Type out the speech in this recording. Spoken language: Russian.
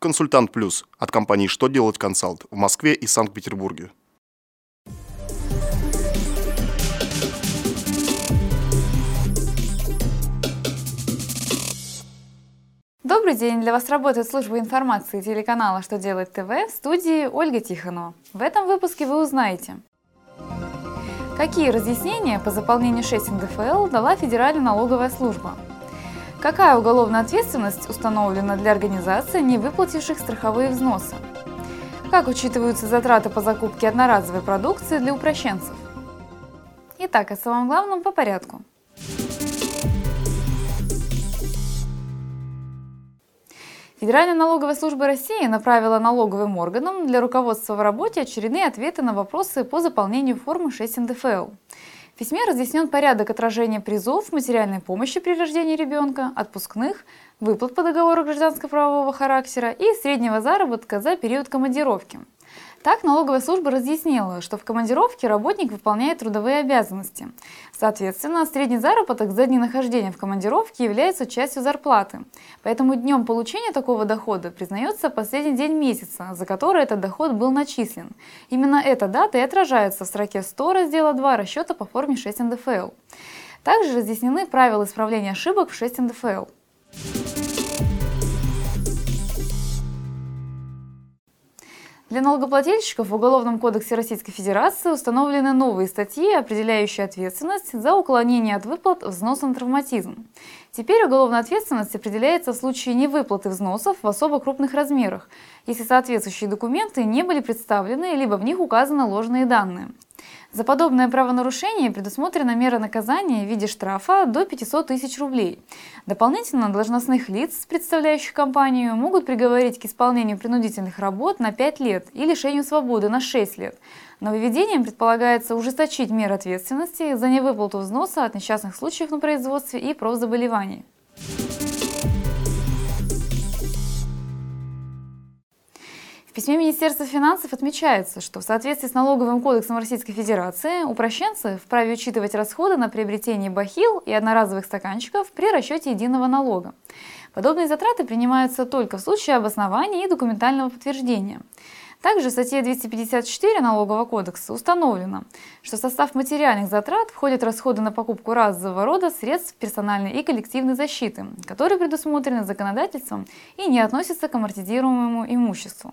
Консультант Плюс от компании «Что делать консалт» в Москве и Санкт-Петербурге. Добрый день! Для вас работает служба информации телеканала «Что делать ТВ» в студии Ольга Тихонова. В этом выпуске вы узнаете, какие разъяснения по заполнению 6 НДФЛ дала Федеральная налоговая служба, какая уголовная ответственность установлена для организаций, не выплативших страховые взносы, как учитываются затраты по закупке одноразовой продукции для упрощенцев. Итак, о самом главном по порядку. Федеральная налоговая служба России направила налоговым органам для руководства в работе очередные ответы на вопросы по заполнению формы 6 НДФЛ. В письме разъяснен порядок отражения призов, материальной помощи при рождении ребенка, отпускных, выплат по договору гражданско-правового характера и среднего заработка за период командировки. Так, налоговая служба разъяснила, что в командировке работник выполняет трудовые обязанности. Соответственно, средний заработок за дни нахождения в командировке является частью зарплаты. Поэтому днем получения такого дохода признается последний день месяца, за который этот доход был начислен. Именно эта дата и отражается в строке 100 раздела 2 расчета по форме 6 НДФЛ. Также разъяснены правила исправления ошибок в 6 НДФЛ. Для налогоплательщиков в Уголовном кодексе Российской Федерации установлены новые статьи, определяющие ответственность за уклонение от выплат взноса на травматизм. Теперь уголовная ответственность определяется в случае невыплаты взносов в особо крупных размерах, если соответствующие документы не были представлены, либо в них указаны ложные данные. За подобное правонарушение предусмотрена мера наказания в виде штрафа до 500 тысяч рублей. Дополнительно должностных лиц, представляющих компанию, могут приговорить к исполнению принудительных работ на 5 лет и лишению свободы на 6 лет. Нововведением предполагается ужесточить меры ответственности за невыплату взноса от несчастных случаев на производстве и профзаболеваний. Письме Министерства финансов отмечается, что в соответствии с налоговым кодексом Российской Федерации упрощенцы вправе учитывать расходы на приобретение бахил и одноразовых стаканчиков при расчете единого налога. Подобные затраты принимаются только в случае обоснования и документального подтверждения. Также в статье 254 Налогового кодекса установлено, что в состав материальных затрат входят расходы на покупку разового рода средств персональной и коллективной защиты, которые предусмотрены законодательством и не относятся к амортизируемому имуществу.